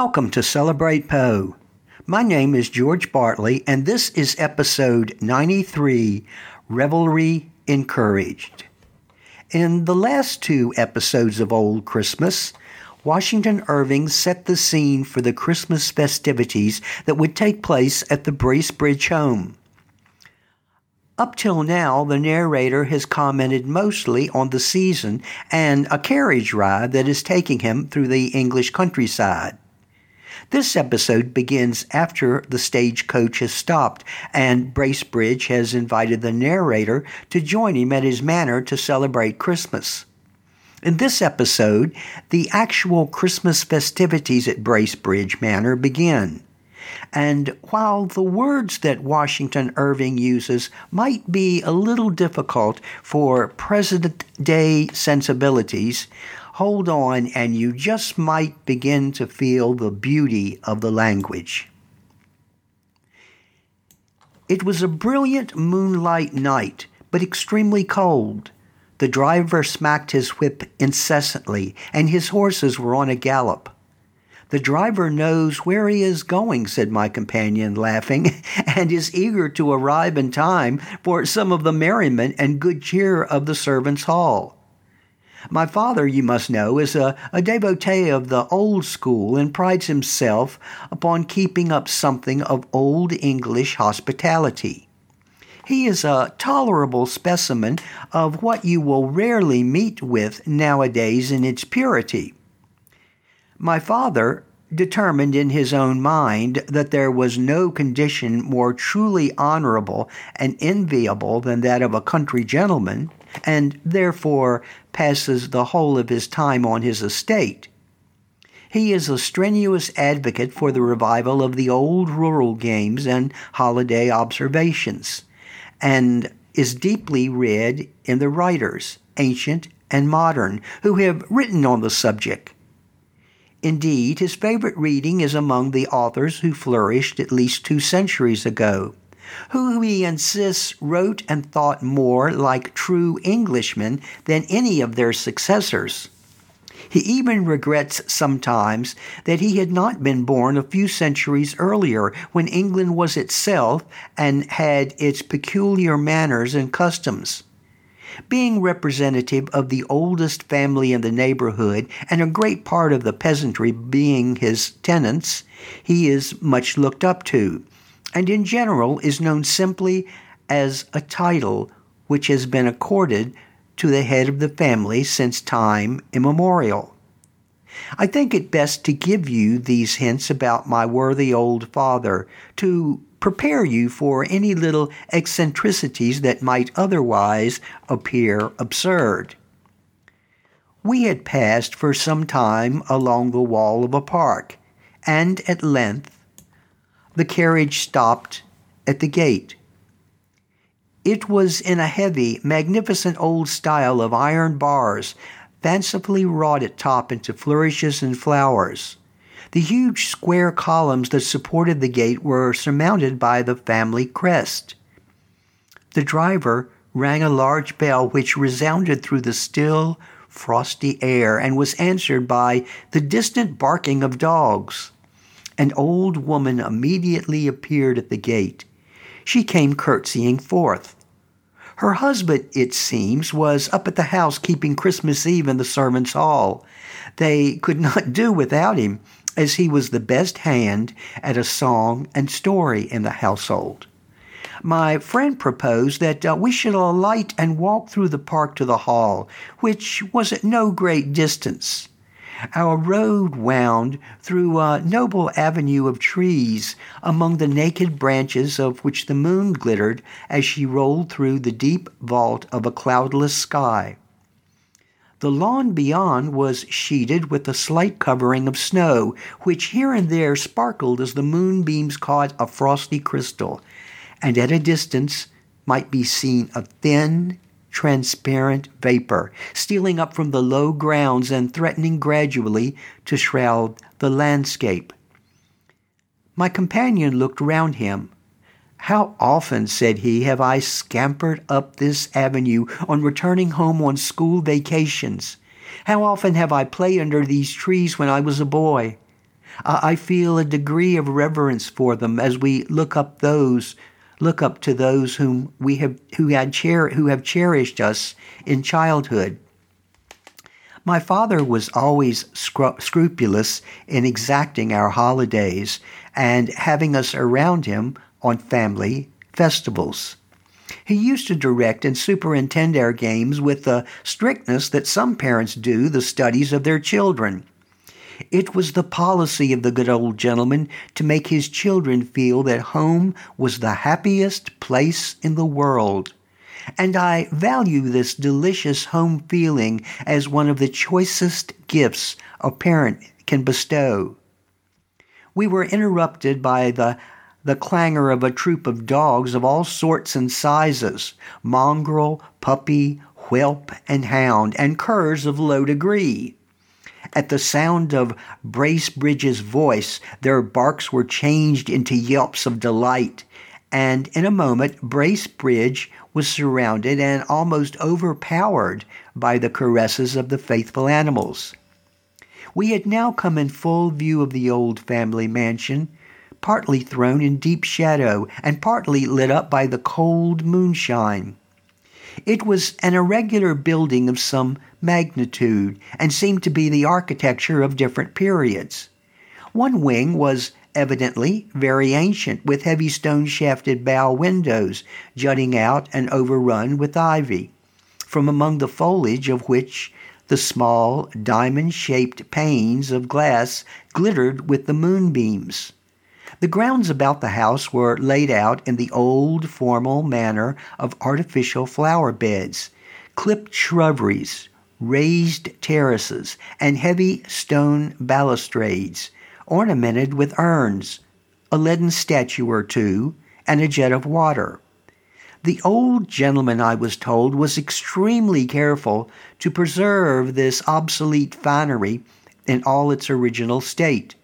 Welcome to Celebrate Poe. My name is George Bartley, and this is episode 93 Revelry Encouraged. In the last two episodes of Old Christmas, Washington Irving set the scene for the Christmas festivities that would take place at the Bracebridge home. Up till now, the narrator has commented mostly on the season and a carriage ride that is taking him through the English countryside. This episode begins after the stagecoach has stopped, and Bracebridge has invited the narrator to join him at his manor to celebrate Christmas. In this episode, the actual Christmas festivities at Bracebridge Manor begin. And while the words that Washington Irving uses might be a little difficult for present day sensibilities, hold on and you just might begin to feel the beauty of the language. It was a brilliant moonlight night, but extremely cold. The driver smacked his whip incessantly, and his horses were on a gallop. The driver knows where he is going, said my companion, laughing, and is eager to arrive in time for some of the merriment and good cheer of the servants' hall. My father, you must know, is a, a devotee of the old school and prides himself upon keeping up something of old English hospitality. He is a tolerable specimen of what you will rarely meet with nowadays in its purity. My father determined in his own mind that there was no condition more truly honorable and enviable than that of a country gentleman, and therefore passes the whole of his time on his estate. He is a strenuous advocate for the revival of the old rural games and holiday observations, and is deeply read in the writers, ancient and modern, who have written on the subject. Indeed, his favorite reading is among the authors who flourished at least two centuries ago who he insists wrote and thought more like true Englishmen than any of their successors. He even regrets sometimes that he had not been born a few centuries earlier when England was itself and had its peculiar manners and customs. Being representative of the oldest family in the neighborhood and a great part of the peasantry being his tenants, he is much looked up to and in general is known simply as a title which has been accorded to the head of the family since time immemorial. I think it best to give you these hints about my worthy old father to prepare you for any little eccentricities that might otherwise appear absurd. We had passed for some time along the wall of a park, and at length the carriage stopped at the gate. It was in a heavy, magnificent old style of iron bars, fancifully wrought at top into flourishes and flowers. The huge square columns that supported the gate were surmounted by the family crest. The driver rang a large bell which resounded through the still, frosty air and was answered by the distant barking of dogs. An old woman immediately appeared at the gate. She came curtsying forth. Her husband, it seems, was up at the house keeping Christmas Eve in the servants' hall. They could not do without him, as he was the best hand at a song and story in the household. My friend proposed that uh, we should alight and walk through the park to the hall, which was at no great distance. Our road wound through a noble avenue of trees, among the naked branches of which the moon glittered as she rolled through the deep vault of a cloudless sky. The lawn beyond was sheeted with a slight covering of snow, which here and there sparkled as the moonbeams caught a frosty crystal, and at a distance might be seen a thin, transparent vapor, stealing up from the low grounds and threatening gradually to shroud the landscape. My companion looked round him. How often, said he, have I scampered up this avenue on returning home on school vacations? How often have I played under these trees when I was a boy? I feel a degree of reverence for them as we look up those look up to those whom we have who had cher- who have cherished us in childhood. My father was always scru- scrupulous in exacting our holidays and having us around him on family festivals. He used to direct and superintend our games with the strictness that some parents do the studies of their children. It was the policy of the good old gentleman to make his children feel that home was the happiest place in the world. And I value this delicious home feeling as one of the choicest gifts a parent can bestow. We were interrupted by the the clangor of a troop of dogs of all sorts and sizes mongrel, puppy, whelp, and hound, and curs of low degree. At the sound of Bracebridge's voice, their barks were changed into yelps of delight, and in a moment Bracebridge was surrounded and almost overpowered by the caresses of the faithful animals. We had now come in full view of the old family mansion, partly thrown in deep shadow and partly lit up by the cold moonshine. It was an irregular building of some magnitude and seemed to be the architecture of different periods. One wing was evidently very ancient, with heavy stone shafted bow windows jutting out and overrun with ivy, from among the foliage of which the small diamond shaped panes of glass glittered with the moonbeams. The grounds about the house were laid out in the old formal manner of artificial flower beds, clipped shrubberies, raised terraces, and heavy stone balustrades, ornamented with urns, a leaden statue or two, and a jet of water. The old gentleman, I was told, was extremely careful to preserve this obsolete finery in all its original state.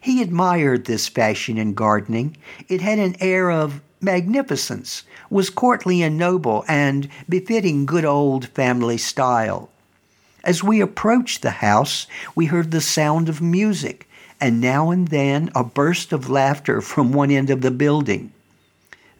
He admired this fashion in gardening. It had an air of magnificence, was courtly and noble, and befitting good old family style. As we approached the house, we heard the sound of music, and now and then a burst of laughter from one end of the building.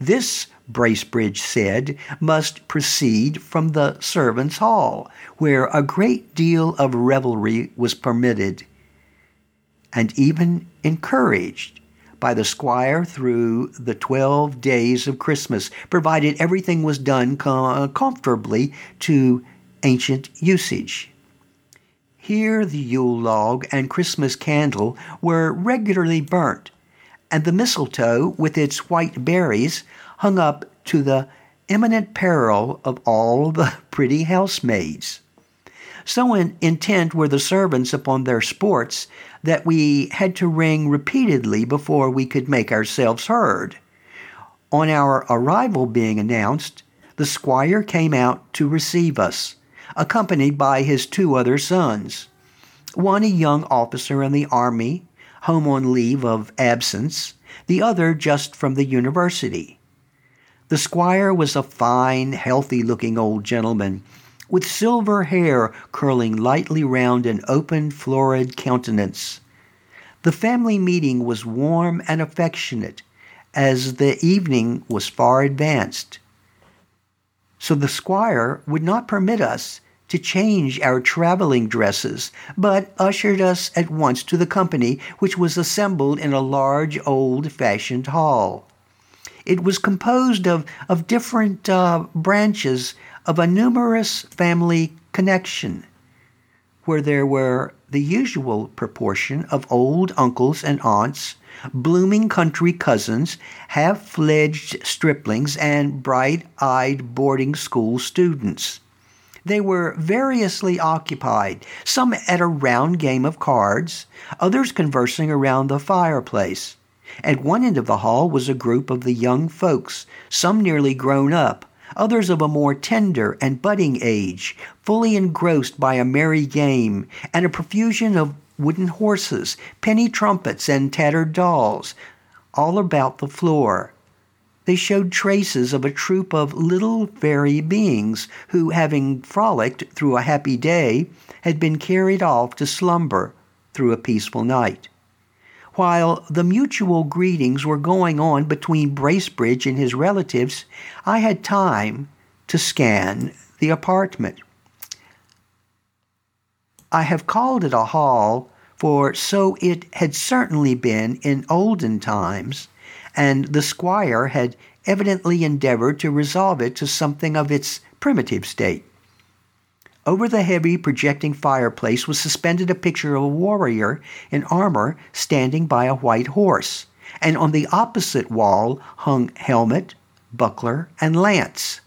This, Bracebridge said, must proceed from the servants' hall, where a great deal of revelry was permitted and even encouraged by the squire through the 12 days of Christmas, provided everything was done com- comfortably to ancient usage. Here the Yule log and Christmas candle were regularly burnt, and the mistletoe, with its white berries, hung up to the imminent peril of all the pretty housemaids. So in, intent were the servants upon their sports that we had to ring repeatedly before we could make ourselves heard. On our arrival being announced, the squire came out to receive us, accompanied by his two other sons. One a young officer in the army, home on leave of absence, the other just from the university. The squire was a fine, healthy looking old gentleman with silver hair curling lightly round an open, florid countenance. The family meeting was warm and affectionate, as the evening was far advanced. So the squire would not permit us to change our traveling dresses, but ushered us at once to the company, which was assembled in a large old fashioned hall. It was composed of, of different uh, branches of a numerous family connection, where there were the usual proportion of old uncles and aunts, blooming country cousins, half fledged striplings, and bright eyed boarding school students. They were variously occupied, some at a round game of cards, others conversing around the fireplace. At one end of the hall was a group of the young folks, some nearly grown up, others of a more tender and budding age, fully engrossed by a merry game, and a profusion of wooden horses, penny trumpets, and tattered dolls, all about the floor. They showed traces of a troop of little fairy beings who, having frolicked through a happy day, had been carried off to slumber through a peaceful night. While the mutual greetings were going on between Bracebridge and his relatives, I had time to scan the apartment. I have called it a hall, for so it had certainly been in olden times, and the squire had evidently endeavored to resolve it to something of its primitive state. Over the heavy projecting fireplace was suspended a picture of a warrior in armor standing by a white horse, and on the opposite wall hung helmet, buckler, and lance.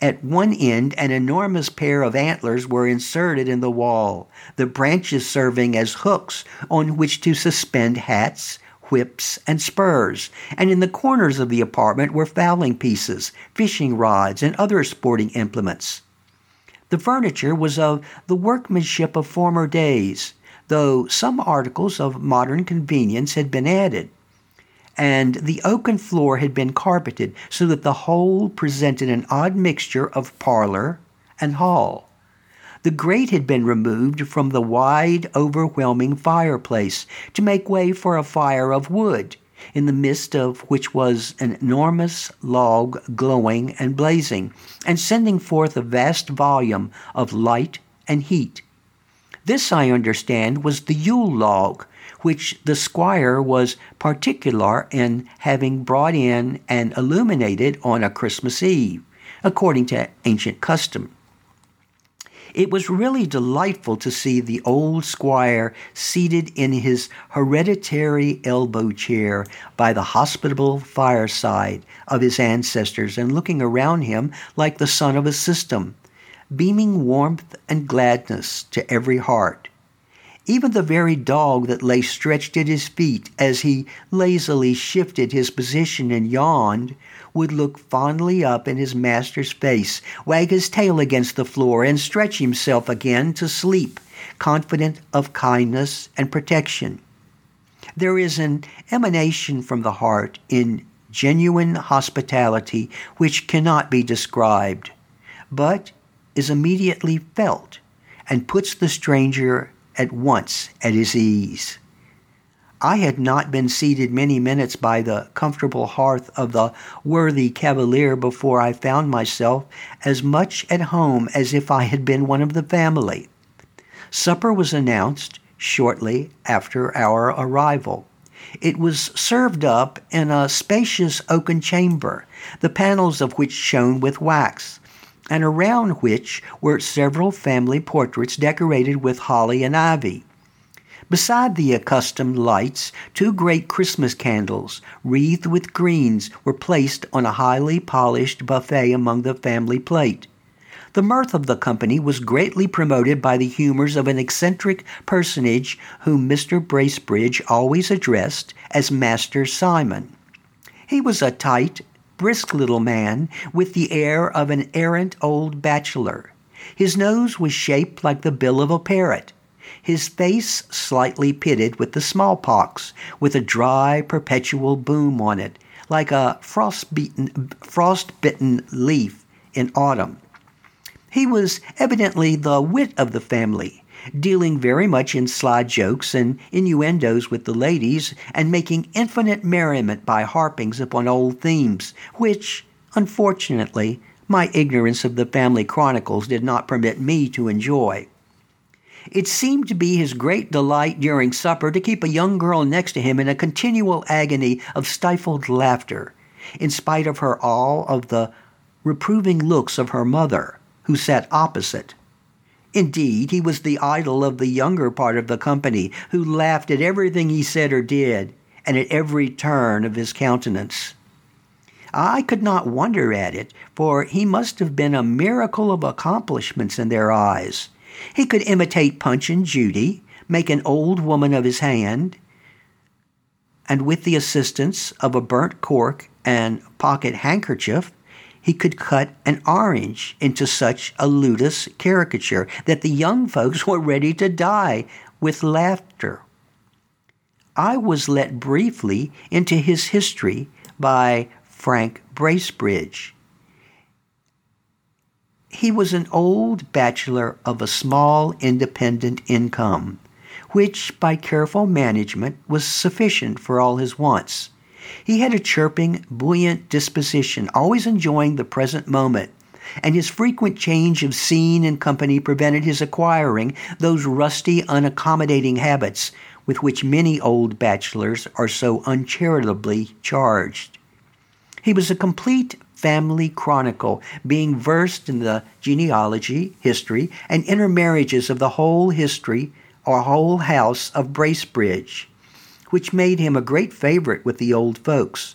At one end, an enormous pair of antlers were inserted in the wall, the branches serving as hooks on which to suspend hats, whips, and spurs, and in the corners of the apartment were fowling pieces, fishing rods, and other sporting implements. The furniture was of the workmanship of former days, though some articles of modern convenience had been added and the oaken floor had been carpeted so that the whole presented an odd mixture of parlor and hall. The grate had been removed from the wide, overwhelming fireplace to make way for a fire of wood, in the midst of which was an enormous log glowing and blazing, and sending forth a vast volume of light and heat. This, I understand, was the Yule log, which the squire was particular in having brought in and illuminated on a Christmas Eve, according to ancient custom. It was really delightful to see the old squire seated in his hereditary elbow chair by the hospitable fireside of his ancestors and looking around him like the sun of a system, beaming warmth and gladness to every heart. Even the very dog that lay stretched at his feet as he lazily shifted his position and yawned would look fondly up in his master's face, wag his tail against the floor, and stretch himself again to sleep, confident of kindness and protection. There is an emanation from the heart in genuine hospitality which cannot be described, but is immediately felt and puts the stranger at once at his ease. I had not been seated many minutes by the comfortable hearth of the worthy cavalier before I found myself as much at home as if I had been one of the family. Supper was announced shortly after our arrival. It was served up in a spacious oaken chamber, the panels of which shone with wax and around which were several family portraits decorated with holly and ivy. Beside the accustomed lights, two great Christmas candles, wreathed with greens, were placed on a highly polished buffet among the family plate. The mirth of the company was greatly promoted by the humors of an eccentric personage whom Mr. Bracebridge always addressed as Master Simon. He was a tight, brisk little man with the air of an errant old bachelor. His nose was shaped like the bill of a parrot, his face slightly pitted with the smallpox, with a dry, perpetual boom on it, like a frost-bitten leaf in autumn. He was evidently the wit of the family, dealing very much in sly jokes and innuendos with the ladies, and making infinite merriment by harpings upon old themes, which, unfortunately, my ignorance of the family chronicles did not permit me to enjoy. It seemed to be his great delight during supper to keep a young girl next to him in a continual agony of stifled laughter, in spite of her awe of the reproving looks of her mother, who sat opposite. Indeed, he was the idol of the younger part of the company, who laughed at everything he said or did, and at every turn of his countenance. I could not wonder at it, for he must have been a miracle of accomplishments in their eyes. He could imitate Punch and Judy, make an old woman of his hand, and with the assistance of a burnt cork and pocket handkerchief, he could cut an orange into such a ludus caricature that the young folks were ready to die with laughter. I was let briefly into his history by Frank Bracebridge. He was an old bachelor of a small independent income, which by careful management was sufficient for all his wants. He had a chirping, buoyant disposition, always enjoying the present moment, and his frequent change of scene and company prevented his acquiring those rusty, unaccommodating habits with which many old bachelors are so uncharitably charged. He was a complete family chronicle, being versed in the genealogy, history, and intermarriages of the whole history or whole house of Bracebridge, which made him a great favorite with the old folks.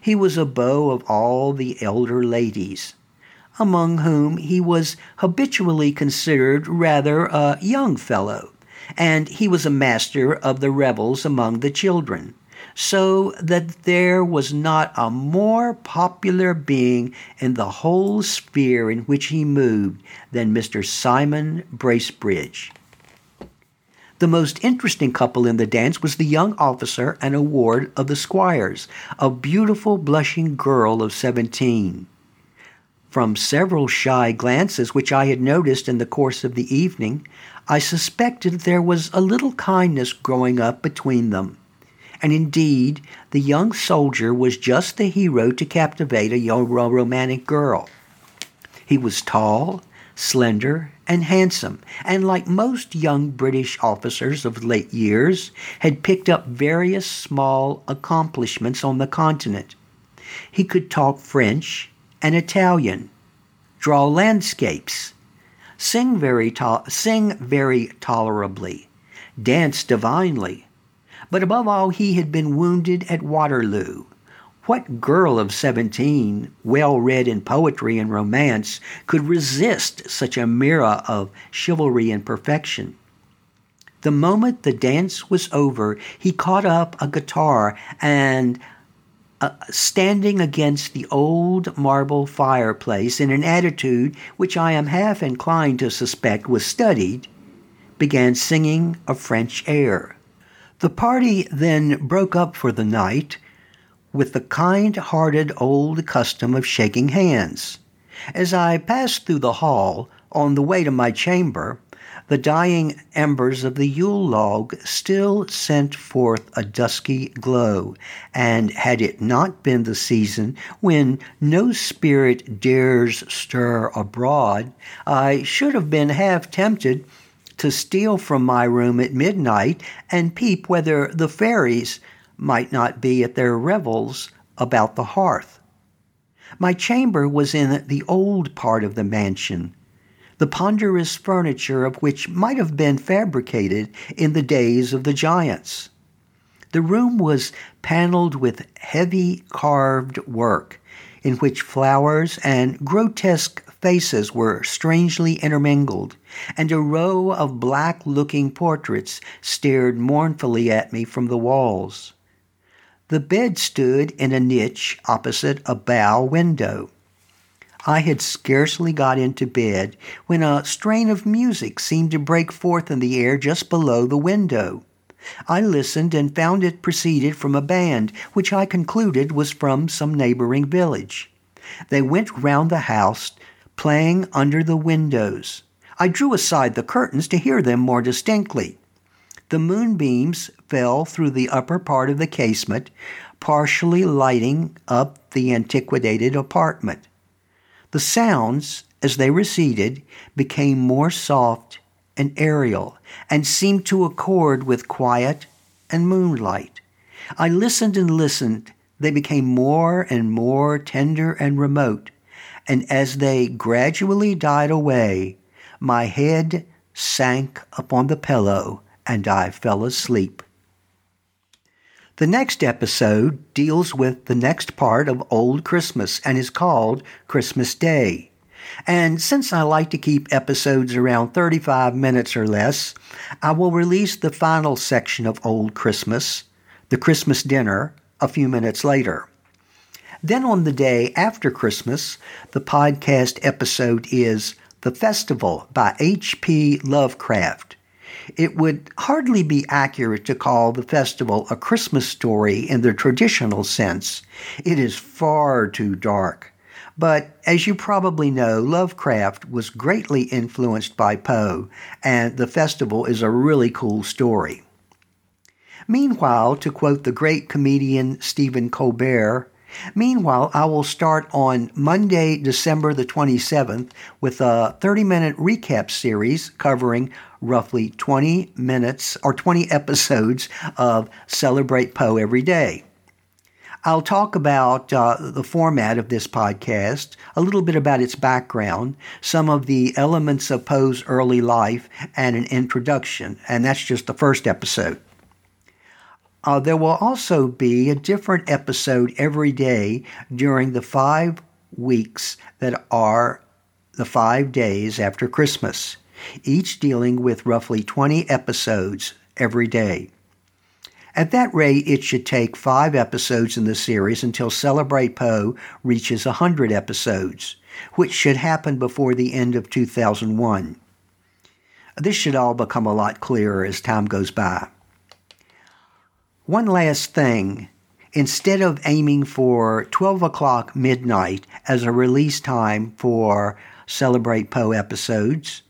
He was a beau of all the elder ladies, among whom he was habitually considered rather a young fellow and he was a master of the revels among the children, so that there was not a more popular being in the whole sphere in which he moved than Mr. Simon Bracebridge. The most interesting couple in the dance was the young officer and a ward of the squire's, a beautiful blushing girl of seventeen. From several shy glances which I had noticed in the course of the evening, I suspected there was a little kindness growing up between them. And indeed, the young soldier was just the hero to captivate a young romantic girl. He was tall, slender, and handsome, and like most young British officers of late years, had picked up various small accomplishments on the continent. He could talk French and Italian, draw landscapes, sing very, to- sing very tolerably, dance divinely. But above all, he had been wounded at Waterloo. What girl of seventeen, well read in poetry and romance, could resist such a mirror of chivalry and perfection? The moment the dance was over, he caught up a guitar and uh, standing against the old marble fireplace in an attitude which I am half inclined to suspect was studied, began singing a French air. The party then broke up for the night with the kind hearted old custom of shaking hands. As I passed through the hall on the way to my chamber, the dying embers of the Yule log still sent forth a dusky glow, and had it not been the season when no spirit dares stir abroad, I should have been half tempted to steal from my room at midnight and peep whether the fairies might not be at their revels about the hearth. My chamber was in the old part of the mansion, the ponderous furniture of which might have been fabricated in the days of the giants. The room was paneled with heavy carved work, in which flowers and grotesque faces were strangely intermingled, and a row of black looking portraits stared mournfully at me from the walls. The bed stood in a niche opposite a bow window. I had scarcely got into bed when a strain of music seemed to break forth in the air just below the window. I listened and found it proceeded from a band, which I concluded was from some neighboring village. They went round the house, playing under the windows. I drew aside the curtains to hear them more distinctly. The moonbeams fell through the upper part of the casement, partially lighting up the antiquated apartment. The sounds, as they receded, became more soft and aerial and seemed to accord with quiet and moonlight. I listened and listened. They became more and more tender and remote, and as they gradually died away, my head sank upon the pillow and I fell asleep. The next episode deals with the next part of Old Christmas and is called Christmas Day. And since I like to keep episodes around 35 minutes or less, I will release the final section of Old Christmas, the Christmas dinner, a few minutes later. Then on the day after Christmas, the podcast episode is The Festival by H.P. Lovecraft. It would hardly be accurate to call the festival a Christmas story in the traditional sense. It is far too dark. But as you probably know, Lovecraft was greatly influenced by Poe, and the festival is a really cool story. Meanwhile, to quote the great comedian Stephen Colbert, Meanwhile, I will start on Monday, December the 27th, with a 30 minute recap series covering roughly 20 minutes or 20 episodes of Celebrate Poe Every Day. I'll talk about uh, the format of this podcast, a little bit about its background, some of the elements of Poe's early life, and an introduction. And that's just the first episode. Uh, there will also be a different episode every day during the five weeks that are the five days after Christmas, each dealing with roughly 20 episodes every day. At that rate, it should take five episodes in the series until Celebrate Poe reaches 100 episodes, which should happen before the end of 2001. This should all become a lot clearer as time goes by. One last thing. Instead of aiming for 12 o'clock midnight as a release time for Celebrate Poe episodes,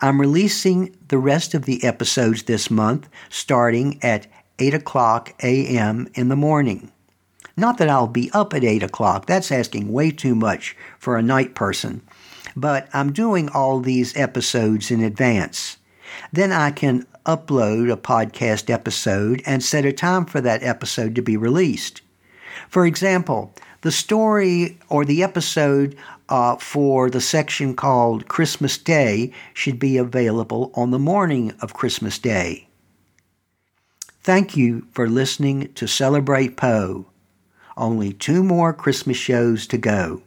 I'm releasing the rest of the episodes this month starting at 8 o'clock a.m. in the morning. Not that I'll be up at 8 o'clock, that's asking way too much for a night person, but I'm doing all these episodes in advance. Then I can upload a podcast episode and set a time for that episode to be released. For example, the story or the episode uh, for the section called Christmas Day should be available on the morning of Christmas Day. Thank you for listening to Celebrate Poe. Only two more Christmas shows to go.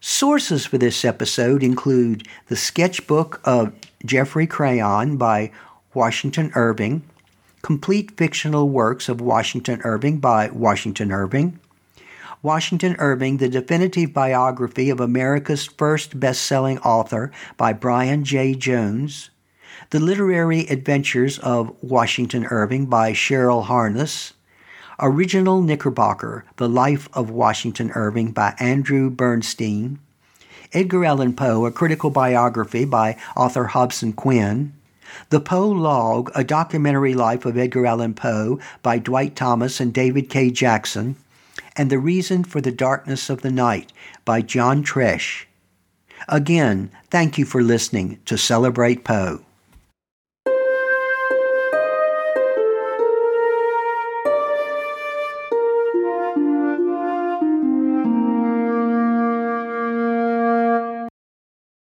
Sources for this episode include the sketchbook of Geoffrey Crayon by Washington Irving, complete fictional works of Washington Irving by Washington Irving, Washington Irving, the definitive biography of America's first best selling author by Brian J. Jones, The Literary Adventures of Washington Irving by Cheryl Harness, Original Knickerbocker, The Life of Washington Irving by Andrew Burstein, Edgar Allan Poe, a critical biography by Arthur Hobson Quinn, The Poe Log, a documentary life of Edgar Allan Poe by Dwight Thomas and David K. Jackson, and The Reason for the Darkness of the Night by John Tresch. Again, thank you for listening to Celebrate Poe.